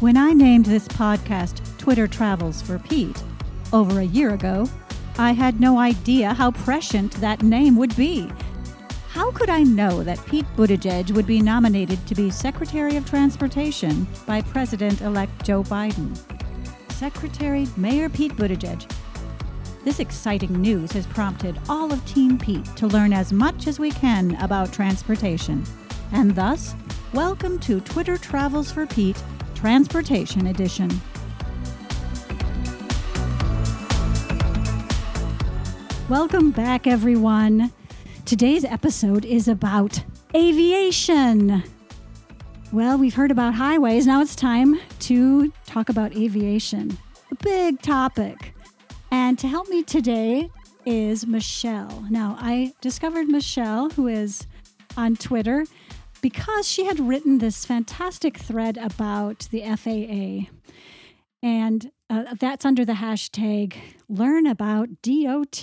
When I named this podcast Twitter Travels for Pete over a year ago, I had no idea how prescient that name would be. How could I know that Pete Buttigieg would be nominated to be Secretary of Transportation by President elect Joe Biden? Secretary Mayor Pete Buttigieg. This exciting news has prompted all of Team Pete to learn as much as we can about transportation. And thus, welcome to Twitter Travels for Pete Transportation Edition. Welcome back, everyone. Today's episode is about aviation. Well, we've heard about highways. Now it's time to talk about aviation, a big topic. And to help me today is Michelle. Now, I discovered Michelle, who is on Twitter, because she had written this fantastic thread about the FAA. And uh, that's under the hashtag learn about DOT.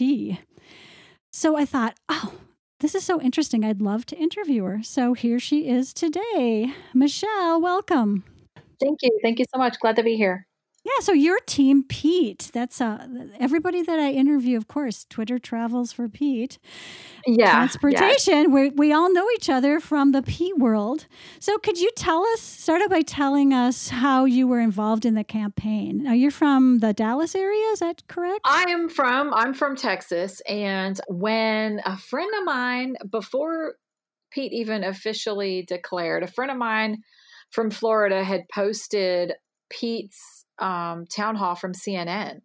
So I thought, oh, this is so interesting. I'd love to interview her. So here she is today. Michelle, welcome. Thank you. Thank you so much. Glad to be here. Yeah, so your team Pete. That's uh everybody that I interview, of course, Twitter travels for Pete. Yeah. Transportation. Yeah. We we all know each other from the Pete world. So could you tell us start out by telling us how you were involved in the campaign? Now you're from the Dallas area, is that correct? I am from I'm from Texas and when a friend of mine before Pete even officially declared, a friend of mine from Florida had posted Pete's um, town hall from CNN.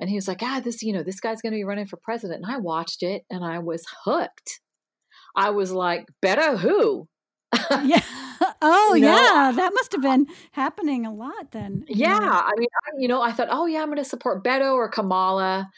And he was like, ah, this, you know, this guy's going to be running for president. And I watched it and I was hooked. I was like, Beto who? yeah. Oh, you know, yeah. That must have uh, been happening a lot then. Yeah. Know. I mean, I, you know, I thought, oh, yeah, I'm going to support Beto or Kamala.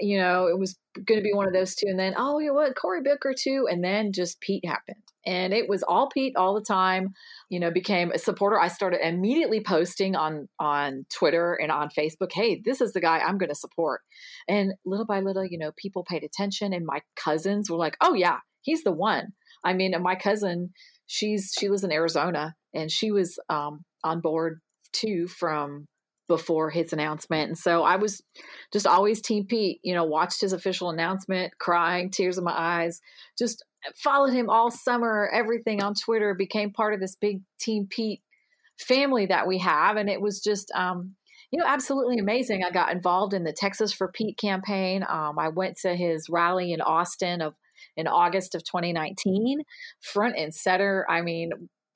You know, it was going to be one of those two. And then, oh, you know what, Cory Booker too. And then just Pete happened and it was all Pete all the time. You know, became a supporter. I started immediately posting on on Twitter and on Facebook, "Hey, this is the guy I'm going to support." And little by little, you know, people paid attention, and my cousins were like, "Oh yeah, he's the one." I mean, my cousin, she's she lives in Arizona, and she was um, on board too from before his announcement. And so I was just always Team Pete, you know, watched his official announcement, crying, tears in my eyes, just followed him all summer, everything on Twitter, became part of this big Team Pete family that we have. And it was just, um, you know, absolutely amazing. I got involved in the Texas for Pete campaign. Um, I went to his rally in Austin of in August of 2019, front and center. I mean,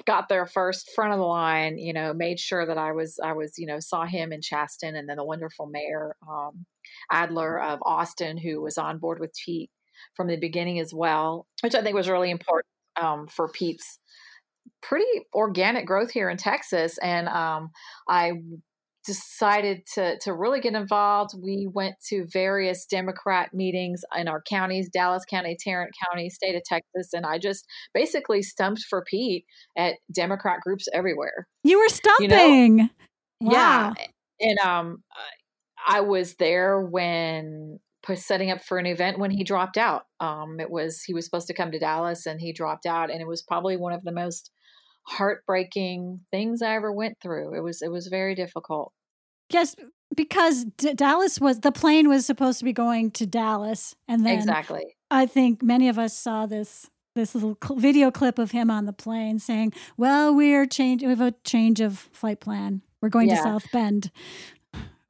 got there first, front of the line. You know, made sure that I was, I was, you know, saw him in Chasten, and then the wonderful mayor um, Adler of Austin, who was on board with Pete from the beginning as well, which I think was really important um, for Pete's pretty organic growth here in Texas. And um, I decided to to really get involved. We went to various Democrat meetings in our counties, Dallas County, Tarrant County, state of Texas, and I just basically stumped for Pete at Democrat groups everywhere. You were stumping. You know? wow. Yeah. And um I was there when setting up for an event when he dropped out. Um, it was he was supposed to come to Dallas and he dropped out, and it was probably one of the most heartbreaking things I ever went through. It was it was very difficult. Yes, because D- Dallas was the plane was supposed to be going to Dallas, and then exactly. I think many of us saw this this little video clip of him on the plane saying, "Well, we're change we have a change of flight plan. We're going yeah. to South Bend."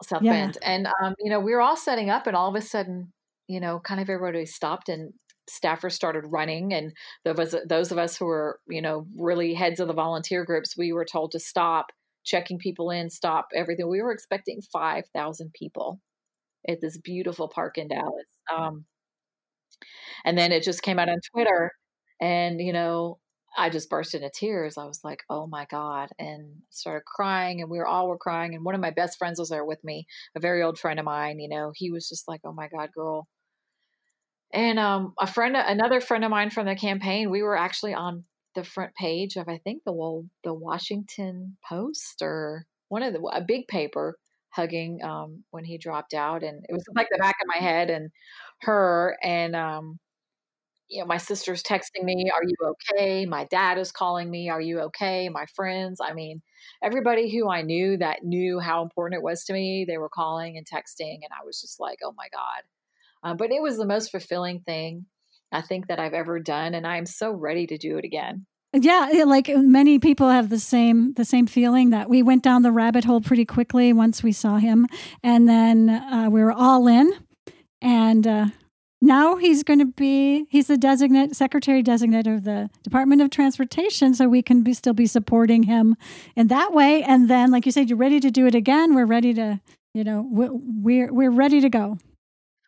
South yeah. Bend. And, um, you know, we were all setting up, and all of a sudden, you know, kind of everybody stopped and staffers started running. And those, those of us who were, you know, really heads of the volunteer groups, we were told to stop checking people in, stop everything. We were expecting 5,000 people at this beautiful park in Dallas. Um, and then it just came out on Twitter. And, you know, I just burst into tears. I was like, "Oh my god!" and started crying, and we were all were crying. And one of my best friends was there with me, a very old friend of mine. You know, he was just like, "Oh my god, girl." And um, a friend, another friend of mine from the campaign, we were actually on the front page of I think the the Washington Post or one of the a big paper hugging um, when he dropped out, and it was like the back of my head and her and um, you know, my sister's texting me, Are you okay? My dad is calling me, Are you okay? My friends. I mean, everybody who I knew that knew how important it was to me, they were calling and texting. And I was just like, Oh my God. Uh, but it was the most fulfilling thing I think that I've ever done. And I'm so ready to do it again. Yeah, like many people have the same the same feeling that we went down the rabbit hole pretty quickly once we saw him, and then uh, we were all in, and uh, now he's going to be he's the designate secretary designate of the department of transportation so we can be, still be supporting him in that way. And then like you said you're ready to do it again. We're ready to you know we're we're ready to go.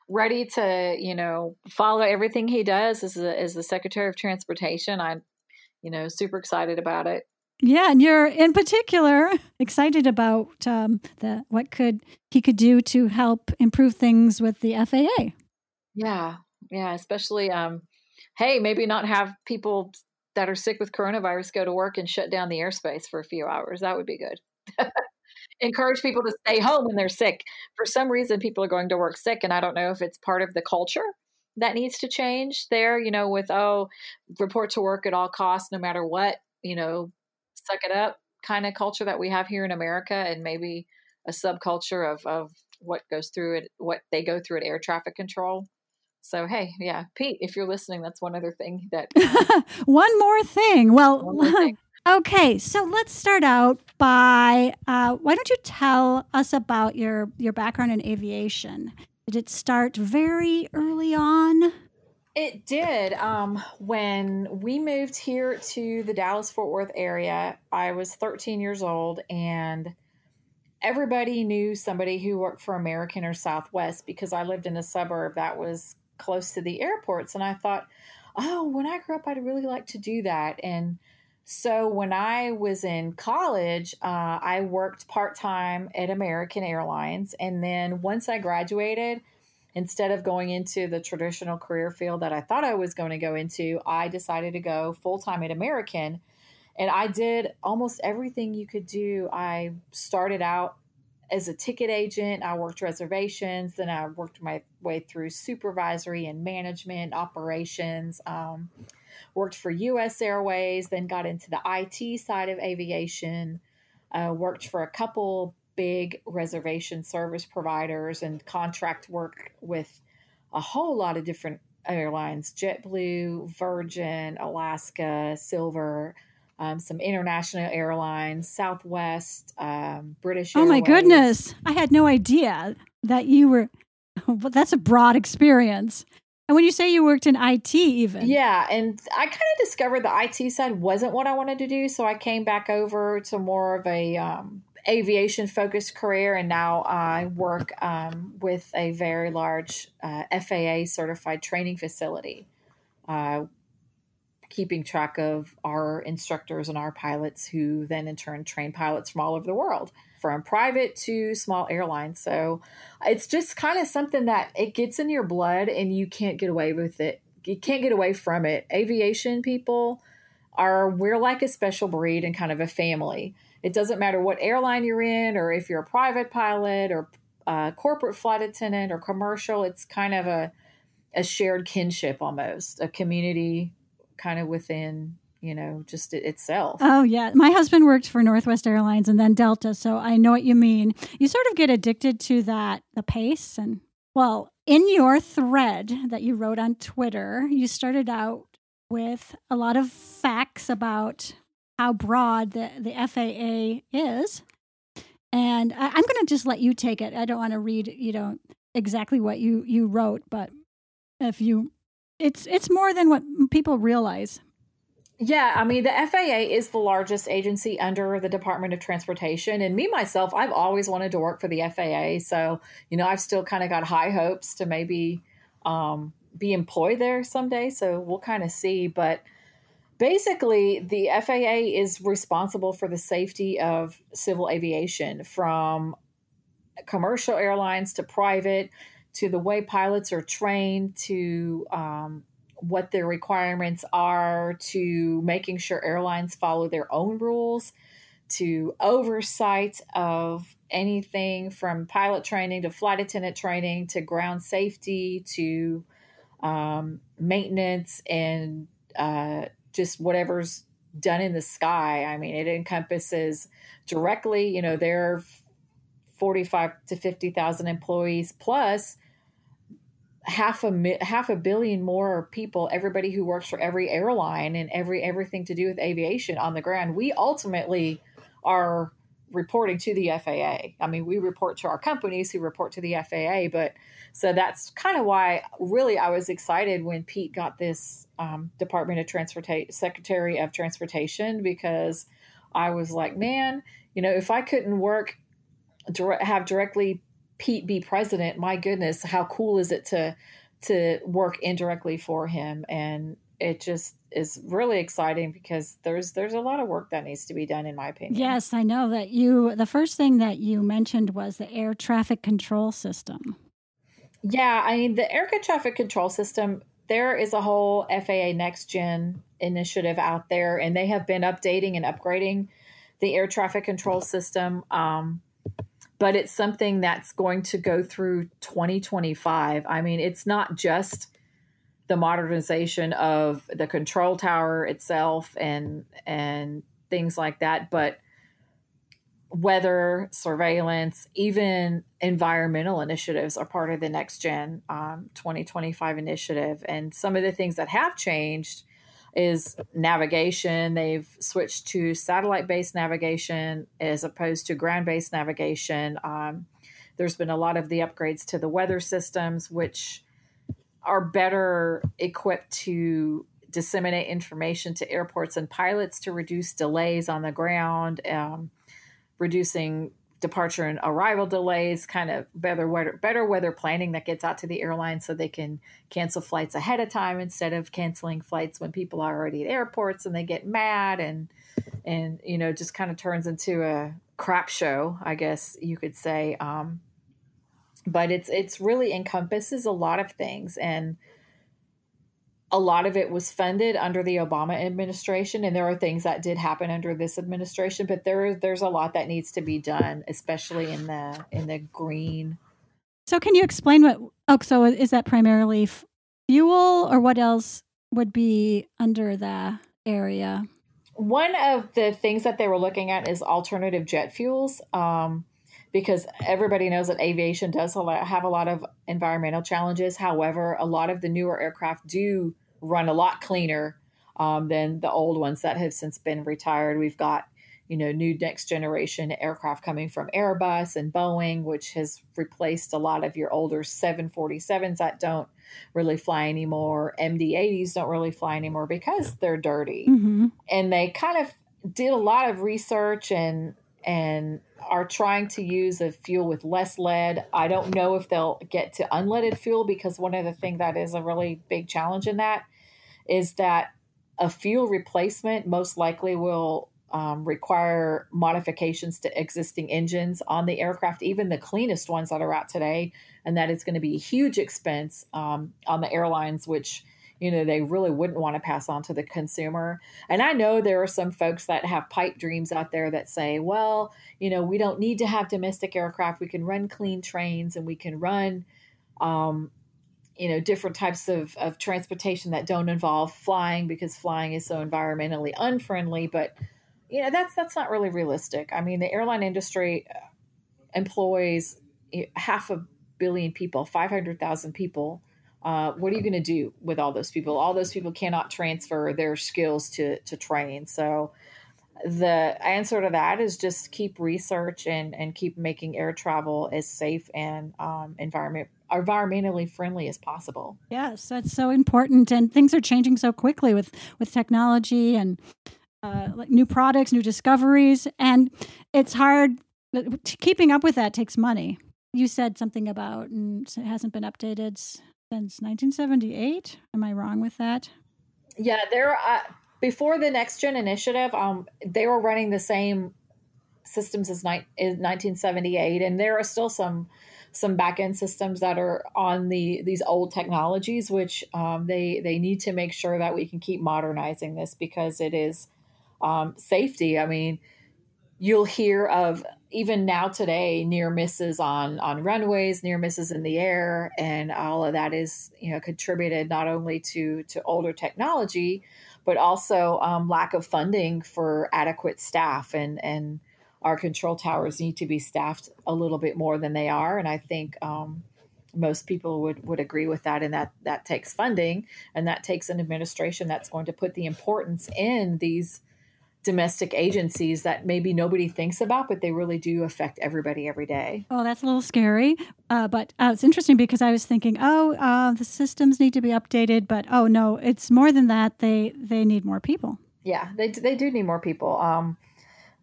Ready to you know follow everything he does as, a, as the secretary of transportation. I'm you know super excited about it yeah, and you're in particular excited about um, the what could he could do to help improve things with the FAA. Yeah. Yeah. Especially, um, hey, maybe not have people that are sick with coronavirus go to work and shut down the airspace for a few hours. That would be good. Encourage people to stay home when they're sick. For some reason, people are going to work sick, and I don't know if it's part of the culture that needs to change there, you know, with, oh, report to work at all costs, no matter what, you know, suck it up kind of culture that we have here in America, and maybe a subculture of, of what goes through it, what they go through at air traffic control. So hey, yeah, Pete, if you're listening, that's one other thing that. Um, one more thing. Well, more thing. okay, so let's start out by uh, why don't you tell us about your your background in aviation? Did it start very early on? It did. Um, when we moved here to the Dallas Fort Worth area, I was 13 years old and everybody knew somebody who worked for American or Southwest because I lived in a suburb that was close to the airports. And I thought, oh, when I grew up, I'd really like to do that. And so when I was in college, uh, I worked part time at American Airlines. And then once I graduated, instead of going into the traditional career field that I thought I was going to go into, I decided to go full time at American. And I did almost everything you could do. I started out as a ticket agent, I worked reservations. Then I worked my way through supervisory and management operations. Um, worked for U.S. Airways. Then got into the IT side of aviation. Uh, worked for a couple big reservation service providers and contract work with a whole lot of different airlines: JetBlue, Virgin, Alaska, Silver um, some international airlines, Southwest, um, British. Oh my goodness! I had no idea that you were. Well, that's a broad experience. And when you say you worked in IT, even yeah, and I kind of discovered the IT side wasn't what I wanted to do, so I came back over to more of a um, aviation focused career, and now I work um, with a very large uh, FAA certified training facility. Uh, keeping track of our instructors and our pilots who then in turn train pilots from all over the world from private to small airlines. So it's just kind of something that it gets in your blood and you can't get away with it. You can't get away from it. Aviation people are we're like a special breed and kind of a family. It doesn't matter what airline you're in or if you're a private pilot or a corporate flight attendant or commercial it's kind of a a shared kinship almost a community kind of within you know just it itself. Oh yeah. My husband worked for northwest airlines and then delta so i know what you mean. You sort of get addicted to that the pace and well in your thread that you wrote on twitter you started out with a lot of facts about how broad the, the faa is. And I, i'm going to just let you take it. I don't want to read you know exactly what you you wrote but if you it's it's more than what people realize. Yeah, I mean, the FAA is the largest agency under the Department of Transportation. And me, myself, I've always wanted to work for the FAA. So, you know, I've still kind of got high hopes to maybe um, be employed there someday. So we'll kind of see. But basically, the FAA is responsible for the safety of civil aviation from commercial airlines to private to the way pilots are trained, to um, what their requirements are, to making sure airlines follow their own rules, to oversight of anything from pilot training to flight attendant training to ground safety to um, maintenance and uh, just whatever's done in the sky. I mean, it encompasses directly, you know, their 45 to 50,000 employees plus half a half a billion more people everybody who works for every airline and every everything to do with aviation on the ground we ultimately are reporting to the FAA. I mean, we report to our companies who report to the FAA, but so that's kind of why really I was excited when Pete got this um, Department of Transportation Secretary of Transportation because I was like, man, you know, if I couldn't work, have directly Pete be president, my goodness, how cool is it to to work indirectly for him and it just is really exciting because there's there's a lot of work that needs to be done in my opinion. Yes, I know that you the first thing that you mentioned was the air traffic control system. Yeah, I mean the air traffic control system there is a whole FAA next gen initiative out there and they have been updating and upgrading the air traffic control system um, but it's something that's going to go through 2025. I mean, it's not just the modernization of the control tower itself and and things like that but weather surveillance even environmental initiatives are part of the next gen um, 2025 initiative and some of the things that have changed is navigation. They've switched to satellite based navigation as opposed to ground based navigation. Um, there's been a lot of the upgrades to the weather systems which are better equipped to disseminate information to airports and pilots to reduce delays on the ground, um, reducing departure and arrival delays, kind of better weather, better weather planning that gets out to the airlines so they can cancel flights ahead of time instead of canceling flights when people are already at airports and they get mad and and you know just kind of turns into a crap show, I guess you could say. Um, but it's it's really encompasses a lot of things and a lot of it was funded under the Obama administration and there are things that did happen under this administration but there there's a lot that needs to be done especially in the in the green. So can you explain what oh so is that primarily fuel or what else would be under the area? One of the things that they were looking at is alternative jet fuels. Um, because everybody knows that aviation does have a lot of environmental challenges. However, a lot of the newer aircraft do run a lot cleaner um, than the old ones that have since been retired. We've got you know new next generation aircraft coming from Airbus and Boeing, which has replaced a lot of your older 747s that don't really fly anymore. MD-80s don't really fly anymore because they're dirty, mm-hmm. and they kind of did a lot of research and and are trying to use a fuel with less lead. I don't know if they'll get to unleaded fuel because one of the things that is a really big challenge in that is that a fuel replacement most likely will um, require modifications to existing engines on the aircraft, even the cleanest ones that are out today, and that is going to be a huge expense um, on the airlines, which you know they really wouldn't want to pass on to the consumer. And i know there are some folks that have pipe dreams out there that say well you know we don't need to have domestic aircraft. We can run clean trains and we can run um, you know different types of, of transportation that don't involve flying because flying is so environmentally unfriendly. But you know that's that's not really realistic. I mean the airline industry uh, employs half a billion people 500000 people uh, what are you going to do with all those people? All those people cannot transfer their skills to to train. So the answer to that is just keep research and and keep making air travel as safe and um, environment environmentally friendly as possible. Yes, that's so important, and things are changing so quickly with with technology and uh, like new products, new discoveries, and it's hard. Keeping up with that takes money. You said something about and it hasn't been updated since 1978. Am I wrong with that? Yeah, there. Uh, before the Next Gen Initiative, um, they were running the same systems as ni- in 1978, and there are still some some backend systems that are on the these old technologies, which um, they they need to make sure that we can keep modernizing this because it is um, safety. I mean, you'll hear of even now today near misses on on runways near misses in the air and all of that is you know contributed not only to to older technology but also um, lack of funding for adequate staff and and our control towers need to be staffed a little bit more than they are and i think um, most people would would agree with that and that that takes funding and that takes an administration that's going to put the importance in these domestic agencies that maybe nobody thinks about, but they really do affect everybody every day. Oh, that's a little scary. Uh, but uh, it's interesting because I was thinking, oh, uh, the systems need to be updated, but oh no, it's more than that. They they need more people. Yeah, they they do need more people. Um,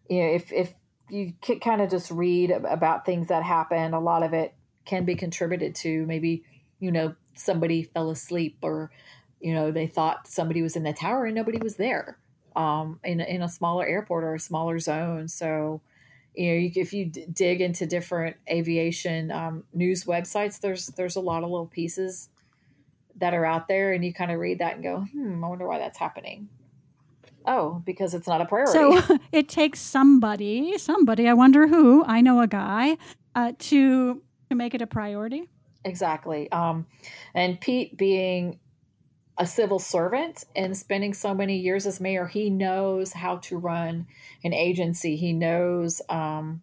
you know, if if you kind of just read about things that happen, a lot of it can be contributed to maybe you know somebody fell asleep or you know they thought somebody was in the tower and nobody was there um, in, in a smaller airport or a smaller zone. So, you know, if you d- dig into different aviation um, news websites, there's there's a lot of little pieces that are out there, and you kind of read that and go, "Hmm, I wonder why that's happening." Oh, because it's not a priority. So it takes somebody, somebody. I wonder who. I know a guy uh, to to make it a priority. Exactly. Um, and Pete being a civil servant and spending so many years as mayor, he knows how to run an agency. He knows um,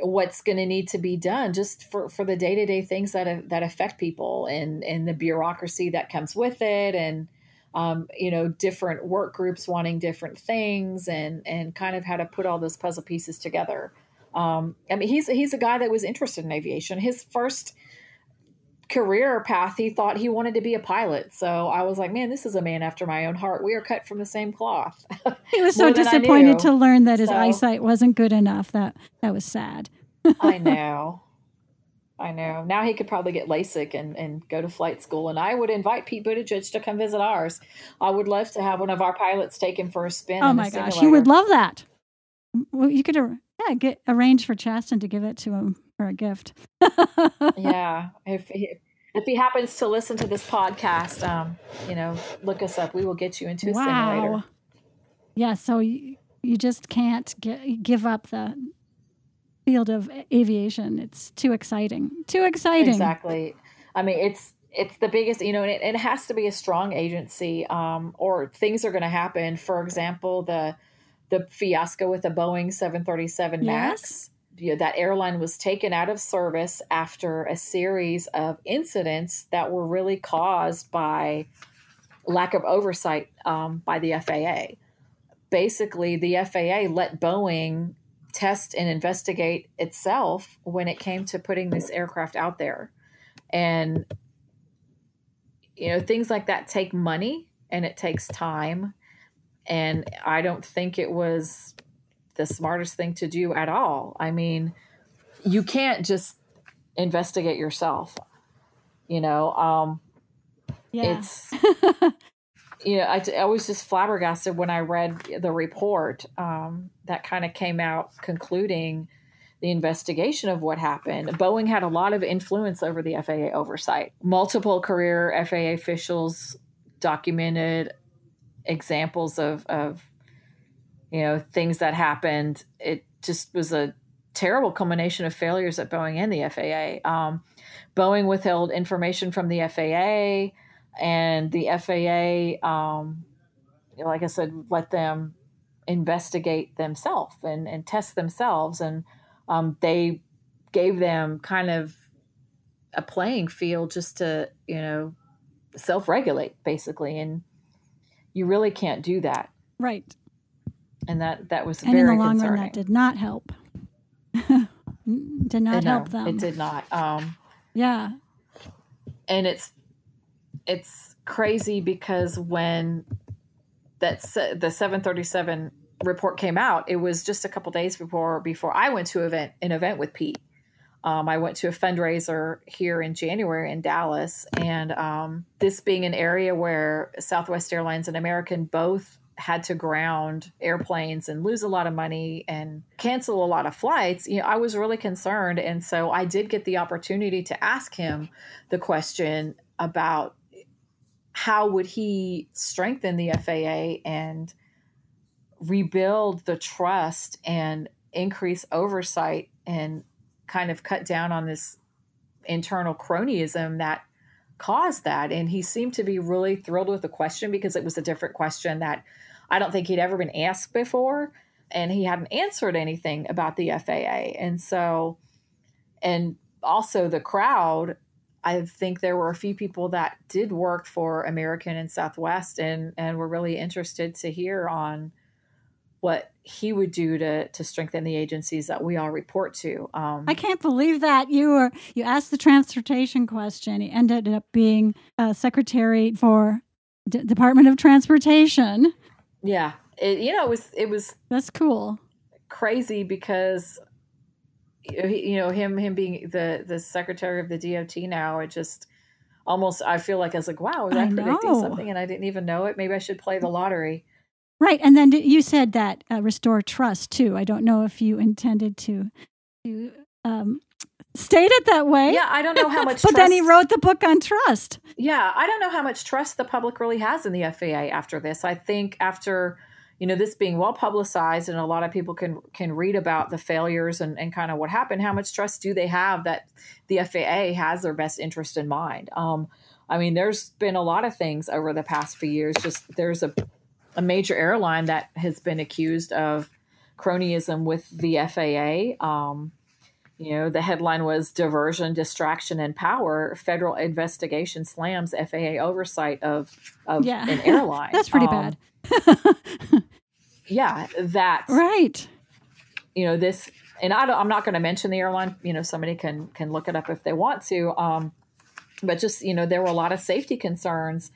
what's going to need to be done just for, for the day to day things that that affect people and and the bureaucracy that comes with it, and um, you know different work groups wanting different things, and and kind of how to put all those puzzle pieces together. Um, I mean, he's he's a guy that was interested in aviation. His first career path, he thought he wanted to be a pilot. So I was like, man, this is a man after my own heart. We are cut from the same cloth. He was so disappointed to learn that his so, eyesight wasn't good enough. That that was sad. I know. I know. Now he could probably get LASIK and, and go to flight school. And I would invite Pete Buttigieg to come visit ours. I would love to have one of our pilots taken for a spin. Oh my gosh, he would love that. Well, you could yeah get arrange for Chasten to give it to him for a gift. yeah, if he, if he happens to listen to this podcast, um, you know, look us up. We will get you into a wow. simulator. Yeah, so you, you just can't get, give up the field of aviation. It's too exciting. Too exciting. Exactly. I mean, it's it's the biggest, you know, and it, it has to be a strong agency, um, or things are going to happen. For example, the the fiasco with the Boeing 737 yes. Max you know, that airline was taken out of service after a series of incidents that were really caused by lack of oversight um, by the FAA. Basically, the FAA let Boeing test and investigate itself when it came to putting this aircraft out there. And, you know, things like that take money and it takes time. And I don't think it was the smartest thing to do at all. I mean, you can't just investigate yourself. You know, um, yeah. it's you know, I, I was just flabbergasted when I read the report um, that kind of came out concluding the investigation of what happened. Boeing had a lot of influence over the FAA oversight. Multiple career FAA officials documented examples of, of you know things that happened it just was a terrible culmination of failures at boeing and the faa um, boeing withheld information from the faa and the faa um, like i said let them investigate themselves and, and test themselves and um, they gave them kind of a playing field just to you know self-regulate basically and you really can't do that. Right and that that was and very in the long concerning. run that did not help. Did not no, help them it did not. Um yeah. and it's it's crazy because when that the 737 report came out it was just a couple days before before i went to event an event with pete. Um, I went to a fundraiser here in January in Dallas, and um, this being an area where Southwest Airlines and American both had to ground airplanes and lose a lot of money and cancel a lot of flights, you know, I was really concerned. And so I did get the opportunity to ask him the question about how would he strengthen the FAA and rebuild the trust and increase oversight and kind of cut down on this internal cronyism that caused that. And he seemed to be really thrilled with the question because it was a different question that I don't think he'd ever been asked before. And he hadn't answered anything about the FAA. And so, and also the crowd, I think there were a few people that did work for American and Southwest and, and were really interested to hear on what he would do to to strengthen the agencies that we all report to. Um, I can't believe that you were you asked the transportation question. He ended up being a secretary for D- Department of Transportation. Yeah, it, you know it was it was that's cool, crazy because you know him him being the the secretary of the DOT now. It just almost I feel like I was like, wow, was I, I predicting know. something and I didn't even know it? Maybe I should play the lottery. Right, and then you said that uh, restore trust too. I don't know if you intended to to um, state it that way. Yeah, I don't know how much. Trust But trust, then he wrote the book on trust. Yeah, I don't know how much trust the public really has in the FAA after this. I think after you know this being well publicized and a lot of people can can read about the failures and, and kind of what happened how much trust do they have that the faa has their best interest in mind um, i mean there's been a lot of things over the past few years just there's a a major airline that has been accused of cronyism with the FAA. Um, you know, the headline was Diversion, Distraction, and Power. Federal investigation slams FAA oversight of, of yeah. an airline. That's pretty um, bad. yeah, that. Right. You know, this, and I am not going to mention the airline. You know, somebody can can look it up if they want to. Um, but just, you know, there were a lot of safety concerns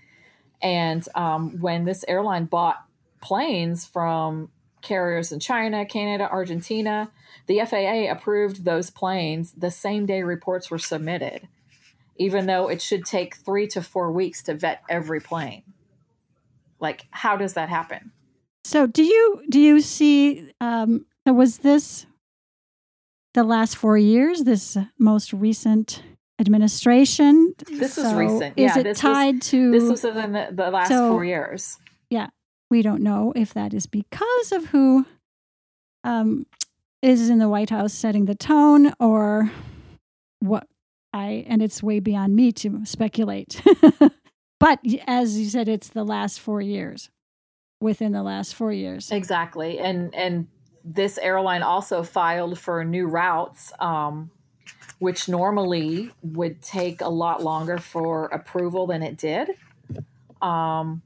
and um, when this airline bought planes from carriers in China, Canada, Argentina, the FAA approved those planes the same day reports were submitted, even though it should take three to four weeks to vet every plane. Like, how does that happen? So, do you do you see? Um, was this the last four years? This most recent administration. This so was recent. Is yeah, it tied was, to? This was in the, the last so, four years. Yeah, we don't know if that is because of who um, is in the White House setting the tone, or what. I and it's way beyond me to speculate. but as you said, it's the last four years. Within the last four years, exactly, and and this airline also filed for new routes. Um, which normally would take a lot longer for approval than it did. Um,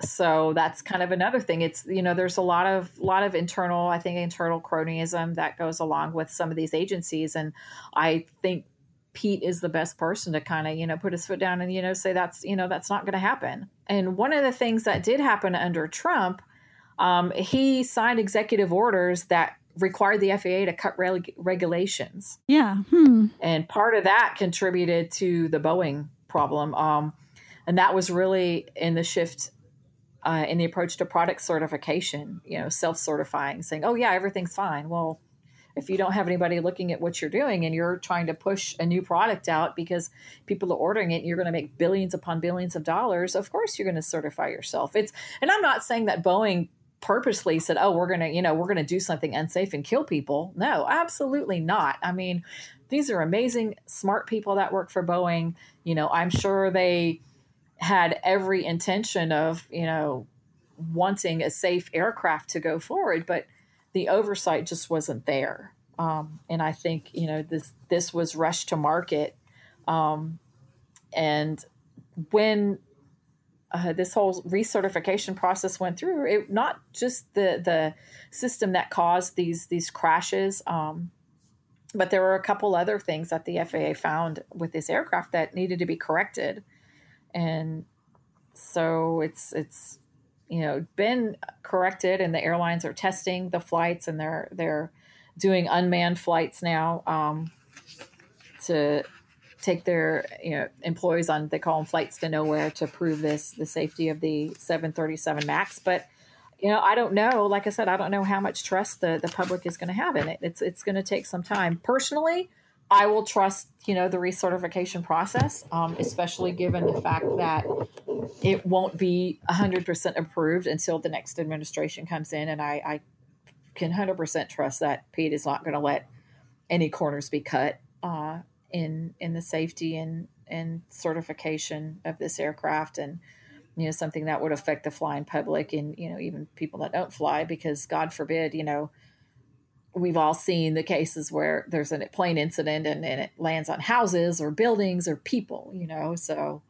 so that's kind of another thing. It's you know there's a lot of lot of internal I think internal cronyism that goes along with some of these agencies, and I think Pete is the best person to kind of you know put his foot down and you know say that's you know that's not going to happen. And one of the things that did happen under Trump, um, he signed executive orders that required the FAA to cut reg- regulations. Yeah. Hmm. And part of that contributed to the Boeing problem. Um, and that was really in the shift uh, in the approach to product certification, you know, self certifying, saying, oh, yeah, everything's fine. Well, if you don't have anybody looking at what you're doing and you're trying to push a new product out because people are ordering it and you're going to make billions upon billions of dollars, of course you're going to certify yourself. It's and I'm not saying that Boeing purposely said, "Oh, we're going to, you know, we're going to do something unsafe and kill people." No, absolutely not. I mean, these are amazing smart people that work for Boeing. You know, I'm sure they had every intention of, you know, wanting a safe aircraft to go forward, but the oversight just wasn't there. Um, and I think, you know, this this was rushed to market. Um, and when uh, this whole recertification process went through, it not just the the system that caused these these crashes, um, but there were a couple other things that the FAA found with this aircraft that needed to be corrected, and so it's it's you know been corrected, and the airlines are testing the flights, and they're they're doing unmanned flights now um, to take their you know employees on they call them flights to nowhere to prove this the safety of the 737 max. But you know i don't know. Like i said i don't know how much trust the, the public is going to have in it. It's it's going to take some time. Personally i will trust you know the recertification process um, especially given the fact that it won't be 100% approved until the next administration comes in. And i, I can 100% trust that Pete is not going to let any corners be cut uh, in in the safety and and certification of this aircraft and you know something that would affect the flying public and you know even people that don't fly because god forbid you know we've all seen the cases where there's a plane incident and, and it lands on houses or buildings or people you know so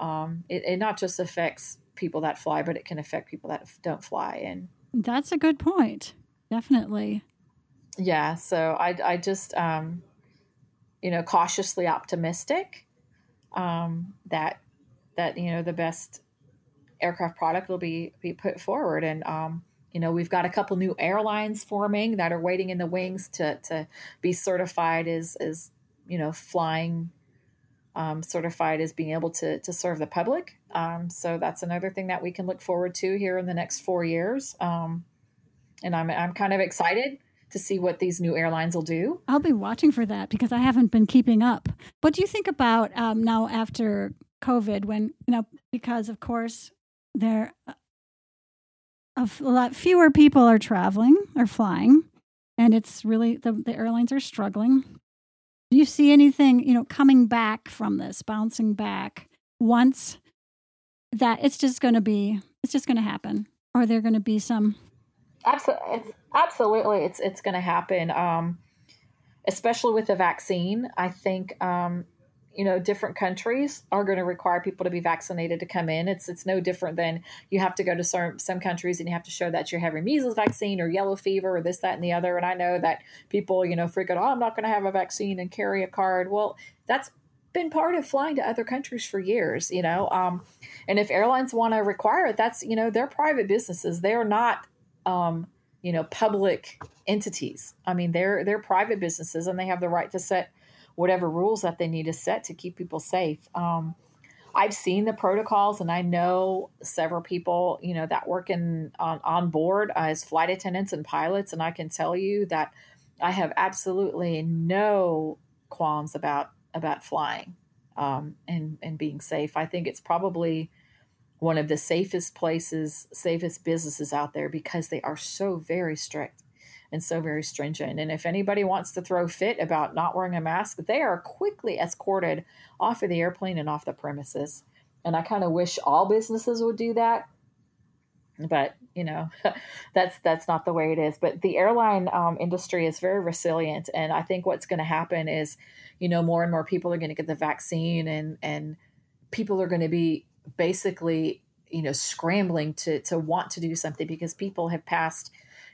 um, it, it not just affects people that fly but it can affect people that don't fly and that's a good point. Definitely. Yeah so i, I just um, you know cautiously optimistic um, that that you know the best aircraft product will be be put forward. And um, you know we've got a couple new airlines forming that are waiting in the wings to to be certified as as you know flying um, certified as being able to to serve the public. Um, so that's another thing that we can look forward to here in the next four years. Um, and I'm I'm kind of excited to see what these new airlines will do. I'll be watching for that because I haven't been keeping up. What do you think about um, now after COVID, when you know, because of course there uh, a lot fewer people are traveling or flying, and it's really the, the airlines are struggling. Do you see anything you know coming back from this, bouncing back once that it's just going to be it's just going to happen? Are there going to be some Absolutely, it's absolutely it's it's going to happen. Um, especially with the vaccine, I think um, you know different countries are going to require people to be vaccinated to come in. It's it's no different than you have to go to some some countries and you have to show that you're having measles vaccine or yellow fever or this that and the other. And I know that people you know freak out, oh, I'm not going to have a vaccine and carry a card. Well, that's been part of flying to other countries for years, you know. Um, and if airlines want to require it, that's you know they're private businesses. They are not um, you know, public entities. I mean, they're they're private businesses, and they have the right to set whatever rules that they need to set to keep people safe. Um, I've seen the protocols, and I know several people, you know, that work in on on board as flight attendants and pilots, and I can tell you that I have absolutely no qualms about about flying um, and and being safe. I think it's probably one of the safest places, safest businesses out there because they are so very strict and so very stringent. And if anybody wants to throw fit about not wearing a mask, they are quickly escorted off of the airplane and off the premises. And I kind of wish all businesses would do that. But you know, that's that's not the way it is. But the airline um, industry is very resilient, and I think what's going to happen is, you know, more and more people are going to get the vaccine, and and people are going to be basically you know scrambling to to want to do something because people have passed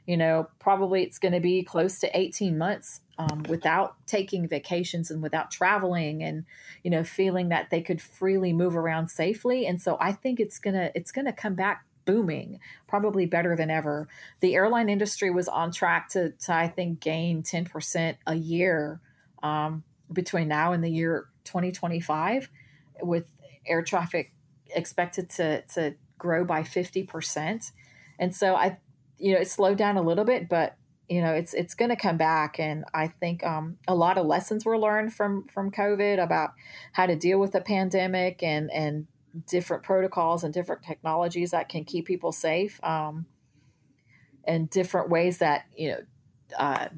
you know probably it's going to be close to 18 months um, without taking vacations and without traveling and you know feeling that they could freely move around safely. And so i think it's gonna it's gonna come back booming probably better than ever. The airline industry was on track to, to i think gain 10% a year um, between now and the year 2025 with air traffic expected to to grow by 50%. And so I you know, it slowed down a little bit, but you know, it's it's going to come back and I think um, a lot of lessons were learned from from COVID about how to deal with the pandemic and and different protocols and different technologies that can keep people safe um, and different ways that you know uh,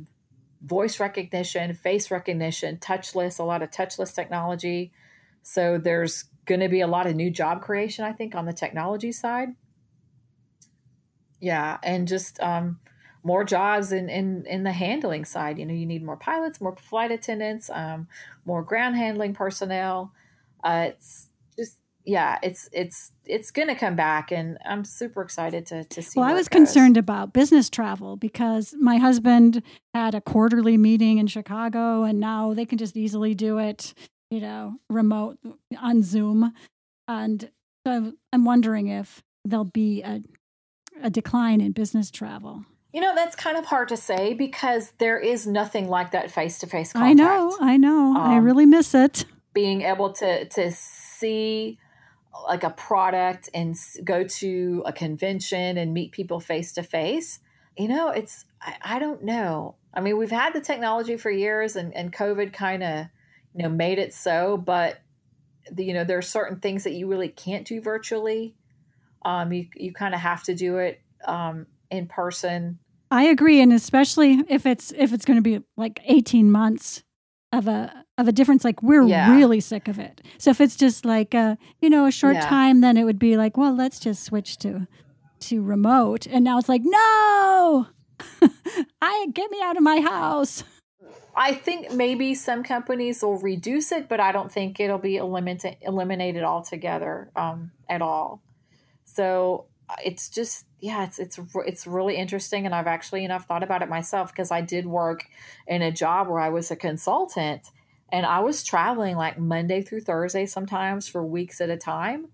voice recognition face recognition touchless a lot of touchless technology so there's going to be a lot of new job creation, I think, on the technology side. Yeah, and just um, more jobs in, in in the handling side. You know, you need more pilots, more flight attendants, um, more ground handling personnel. Uh, it's just yeah, it's it's it's going to come back, and I'm super excited to to see. Well, I was concerned about business travel because my husband had a quarterly meeting in Chicago, and now they can just easily do it you know, remote on Zoom. And so I'm wondering if there'll be a, a decline in business travel. You know, that's kind of hard to say because there is nothing like that face to face contact. I know, I know. Um, I really miss it. Being able to to see like a product and go to a convention and meet people face to face. You know, it's I, I, don't know. I mean, we've had the technology for years and, and COVID kind of you know made it so but the, you know there are certain things that you really can't do virtually um, you, you kind of have to do it um, in person I agree, and especially if it's if it's going to be like eighteen months of a of a difference, like we're Yeah. really sick of it. So if it's just like a you know a short Yeah. time, then it would be like, well, let's just switch to to remote. And now it's like, no, I get me out of my house. I think maybe some companies will reduce it, but I don't think it'll be eliminated eliminated altogether um, at all. So uh, it's just yeah, it's it's it's really interesting, and I've actually enough thought about it myself because I did work in a job where I was a consultant, and I was traveling like Monday through Thursday sometimes for weeks at a time.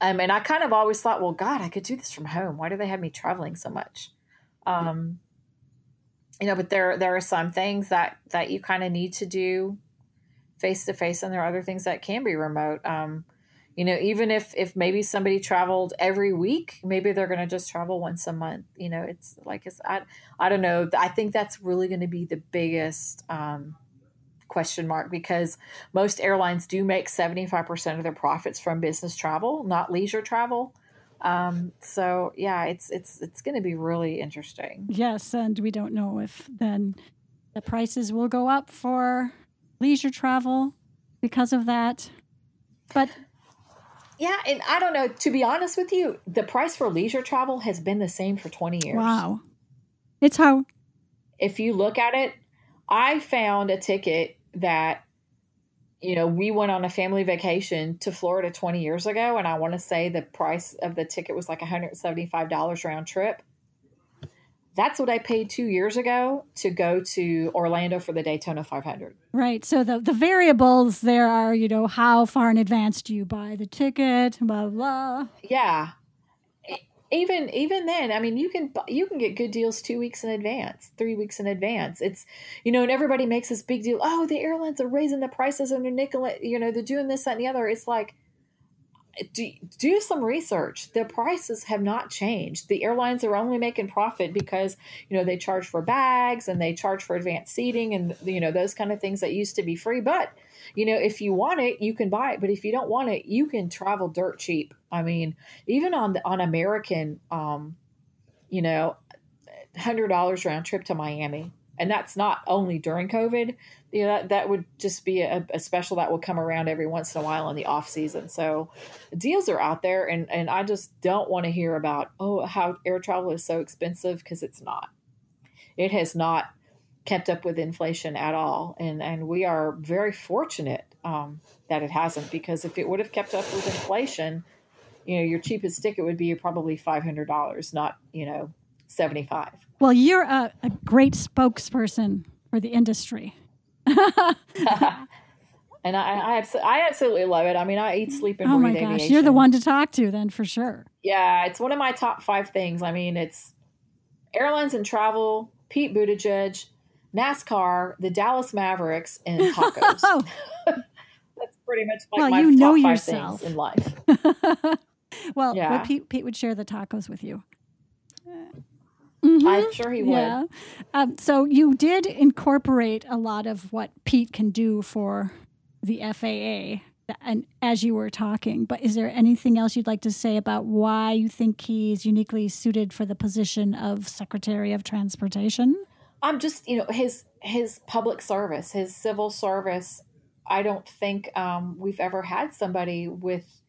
Um, and I kind of always thought, well, God, I could do this from home. Why do they have me traveling so much? Um, you know but there there are some things that that you kind of need to do face to face and there are other things that can be remote. Um you know even if if maybe somebody traveled every week maybe they're going to just travel once a month you know it's like it's i, I don't know. I think that's really going to be the biggest um question mark because most airlines do make 75% of their profits from business travel not leisure travel um so yeah it's it's it's going to be really interesting Yes, and we don't know if then the prices will go up for leisure travel because of that. But Yeah, and I don't know. To be honest with you, the price for leisure travel has been the same for 20 years. wow, it's how If you look at it, I found a ticket that, you know, we went on a family vacation to Florida 20 years ago, and I want to say the price of the ticket was like $175 round trip. That's what I paid two years ago to go to Orlando for the Daytona 500. Right. So the, the variables there are, you know, how far in advance do you buy the ticket, blah, blah. Yeah. Even even then, I mean, you can you can get good deals two weeks in advance, three weeks in advance. It's you know, and everybody makes this big deal. Oh, the airlines are raising the prices and they're nickel, you know, they're doing this that and the other. It's like do, do some research. The prices have not changed. The airlines are only making profit because you know they charge for bags and they charge for advanced seating and you know those kind of things that used to be free. But you know if you want it, you can buy it. But if you don't want it, you can travel dirt cheap. I mean, even on the, on American, um, you know, hundred dollars round trip to Miami, and that's not only during COVID. You know that that would just be a, a special that will come around every once in a while in the off season. So deals are out there, and and I just don't want to hear about oh how air travel is so expensive because it's not. It has not kept up with inflation at all, and and we are very fortunate um, that it hasn't because if it would have kept up with inflation, you know your cheapest ticket would be probably five hundred dollars, not you know seventy five. Well, you're a, a great spokesperson for the industry. and I, I, I absolutely love it. I mean, I eat, sleep, and oh my breathe gosh, aviation. you're the one to talk to then for sure. Yeah, it's one of my top five things. I mean, it's airlines and travel, Pete Buttigieg, NASCAR, the Dallas Mavericks, and tacos. Oh, That's pretty much like Well, my you top know five yourself. things in life. well, Yeah. well, Pete, Pete would share the tacos with you. Mhm. I'm sure he would. Yeah. Um, so you did incorporate a lot of what Pete can do for the FAA, and as you were talking. But is there anything else you'd like to say about why you think he's uniquely suited for the position of Secretary of Transportation? I'm just, you know, his his public service, his civil service. I don't think um, we've ever had somebody with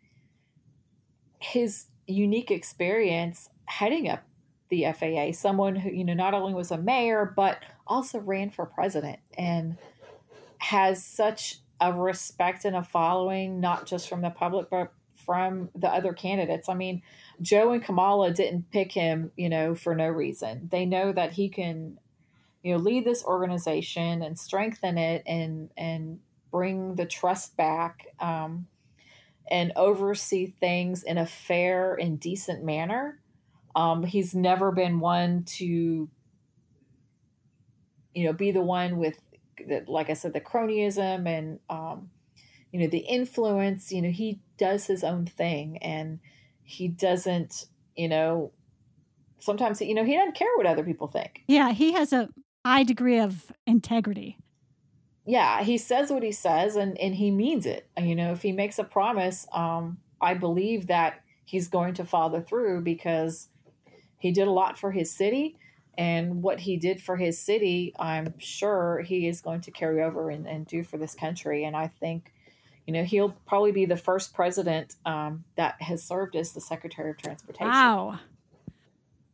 his unique experience heading up the FAA. Someone who, you know, not only was a mayor but also ran for president and has such a respect and a following, not just from the public but from the other candidates. I mean, Joe and Kamala didn't pick him, you know, for no reason. They know that he can you know lead this organization and strengthen it and and bring the trust back um, and oversee things in a fair and decent manner um, he's never been one to you know be the one with the, like i said the cronyism and um, you know the influence. You know he does his own thing and he doesn't you know sometimes you know he doesn't care what other people think. Yeah, he has a high degree of integrity. yeah he says what he says and and he means it. You know if he makes a promise um i believe that he's going to follow through because he did a lot for his city and what he did for his city, I'm sure he is going to carry over and, and do for this country. And I think, you know, he'll probably be the first president um, that has served as the Secretary of Transportation. Wow.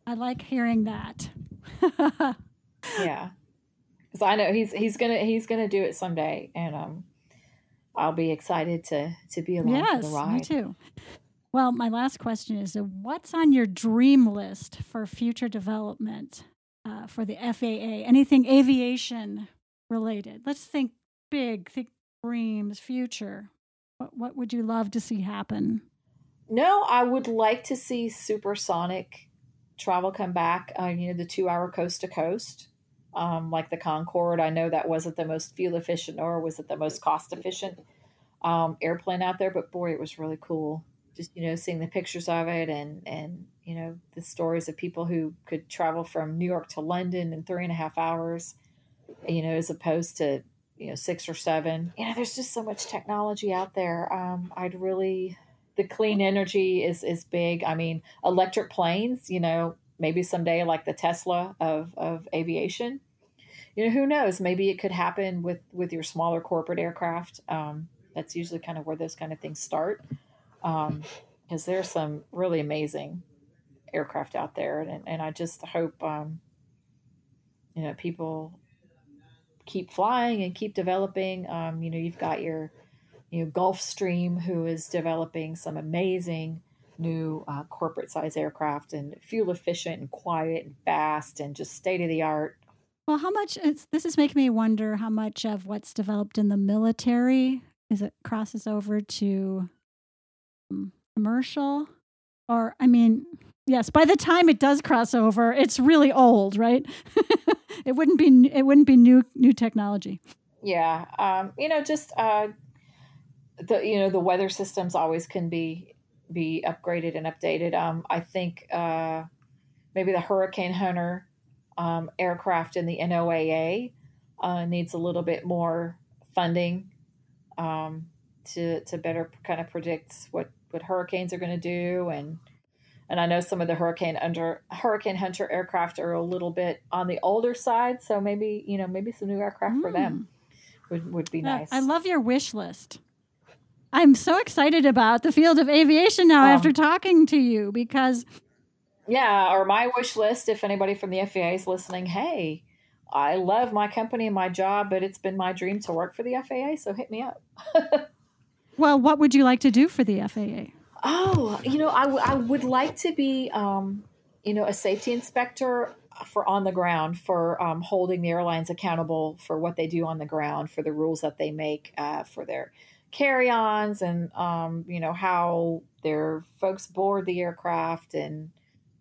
I like hearing that. yeah. Because I know he's he's gonna he's gonna do it someday, and um, I'll be excited to to be along yes, for the ride. me too. Well, my last question is: uh, What's on your dream list for future development uh, for the FAA? Anything aviation related? Let's think big, think dreams, future. What what would you love to see happen? No, I would like to see supersonic travel come back. Uh, you know, the two-hour coast to coast, um, like the Concorde. I know that wasn't the most fuel efficient, or was it the most cost efficient um, airplane out there? But boy, it was really cool. Just you know, seeing the pictures of it, and and you know the stories of people who could travel from New York to London in three and a half hours. You know, as opposed to you know six or seven. You know, there's just so much technology out there. Um, I'd really the clean energy is is big. I mean, electric planes, you know, maybe someday like the Tesla of of aviation. You know, who knows? Maybe it could happen with with your smaller corporate aircraft. Um, that's usually kind of where those kind of things start, because um, there's some really amazing aircraft out there, and and I just hope um, you know people keep flying and keep developing. Um, you know, you've got your you know, Gulfstream, who is developing some amazing new uh, corporate size aircraft and fuel efficient and quiet and fast and just state of the art. Well, how much this is making me wonder how much of what's developed in the military is it crosses over to commercial, or I mean, yes. By the time it does cross over, it's really old, right? it wouldn't be it wouldn't be new new technology. Yeah, um, you know, just uh, the you know the weather systems always can be be upgraded and updated. Um, I think uh, maybe the Hurricane Hunter um, aircraft in the NOAA uh, needs a little bit more funding um, to to better kind of predict what what hurricanes are going to do and and I know some of the Hurricane under Hurricane Hunter aircraft are a little bit on the older side, so maybe you know maybe some new aircraft mm. for them hmm. would would be nice. I love your wish list. I'm so excited about the field of aviation now um, after talking to you because. Yeah, or my wish list, if anybody from the FAA is listening, hey, I love my company and my job, but it's been my dream to work for the FAA, so hit me up. well, what would you like to do for the FAA? Oh, you know, I, w- I would like to be, um, you know, a safety inspector for on the ground for um, holding the airlines accountable for what they do on the ground, for the rules that they make uh, for their carry-ons and um, you know how their folks board the aircraft and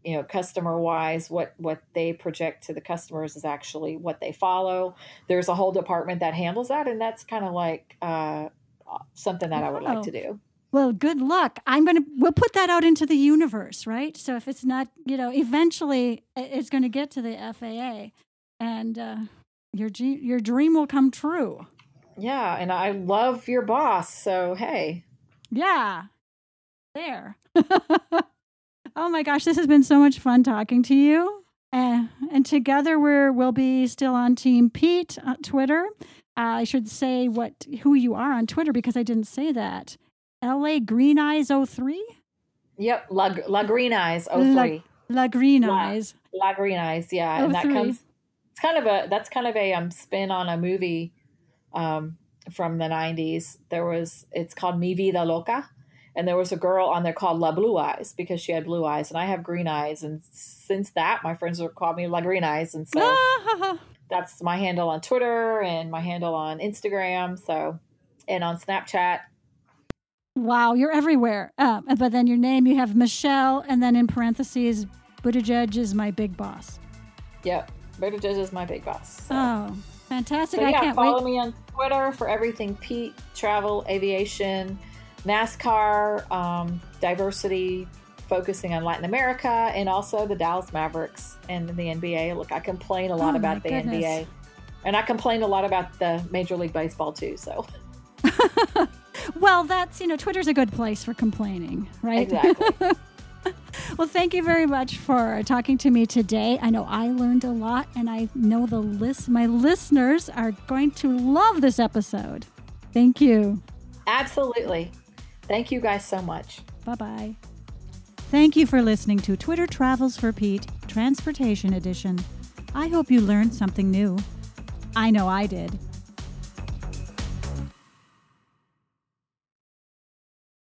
you know customer wise what what they project to the customers is actually what they follow there's a whole department that handles that and that's kind of like uh, something that wow. i would like to do well good luck i'm going to we'll put that out into the universe right so if it's not you know eventually it's going to get to the faa and uh, your your dream will come true yeah, and I love your boss, so hey. Yeah. There. oh my gosh, this has been so much fun talking to you. Uh, and together we're we'll be still on Team Pete on Twitter. I should say what who you are on Twitter because I didn't say that. LA Green Eyes 03? Yep, La, La Green Eyes 03. La, La Green Eyes. La, La Green Eyes, yeah. 03. And that comes it's kind of a that's kind of a um spin on a movie um, from the 90s. There was, it's called Mi Vida Loca. And there was a girl on there called La Blue Eyes because she had blue eyes and I have green eyes. And since that, my friends have called me La Green Eyes. And so that's my handle on Twitter and my handle on Instagram. So, and on Snapchat. Wow, you're everywhere. Uh, but then your name, you have Michelle, and then in parentheses, Buttigieg is my big boss. Yep, Buttigieg is my big boss. So. Oh, fantastic! So, yeah, I can't follow wait. me on Twitter for everything Pete, travel, aviation, NASCAR, um, diversity, focusing on Latin America, and also the Dallas Mavericks and the NBA. Look, I complain a lot oh about the goodness. NBA, and I complain a lot about the Major League Baseball too. So. well, that's you know, Twitter's a good place for complaining, right? Exactly. well, thank you very much for talking to me today. I know I learned a lot, and I know the list my listeners are going to love this episode. Thank you. Absolutely. Thank you guys so much. Bye bye. Thank you for listening to Twitter Travels for Pete Transportation Edition. I hope you learned something new. I know I did.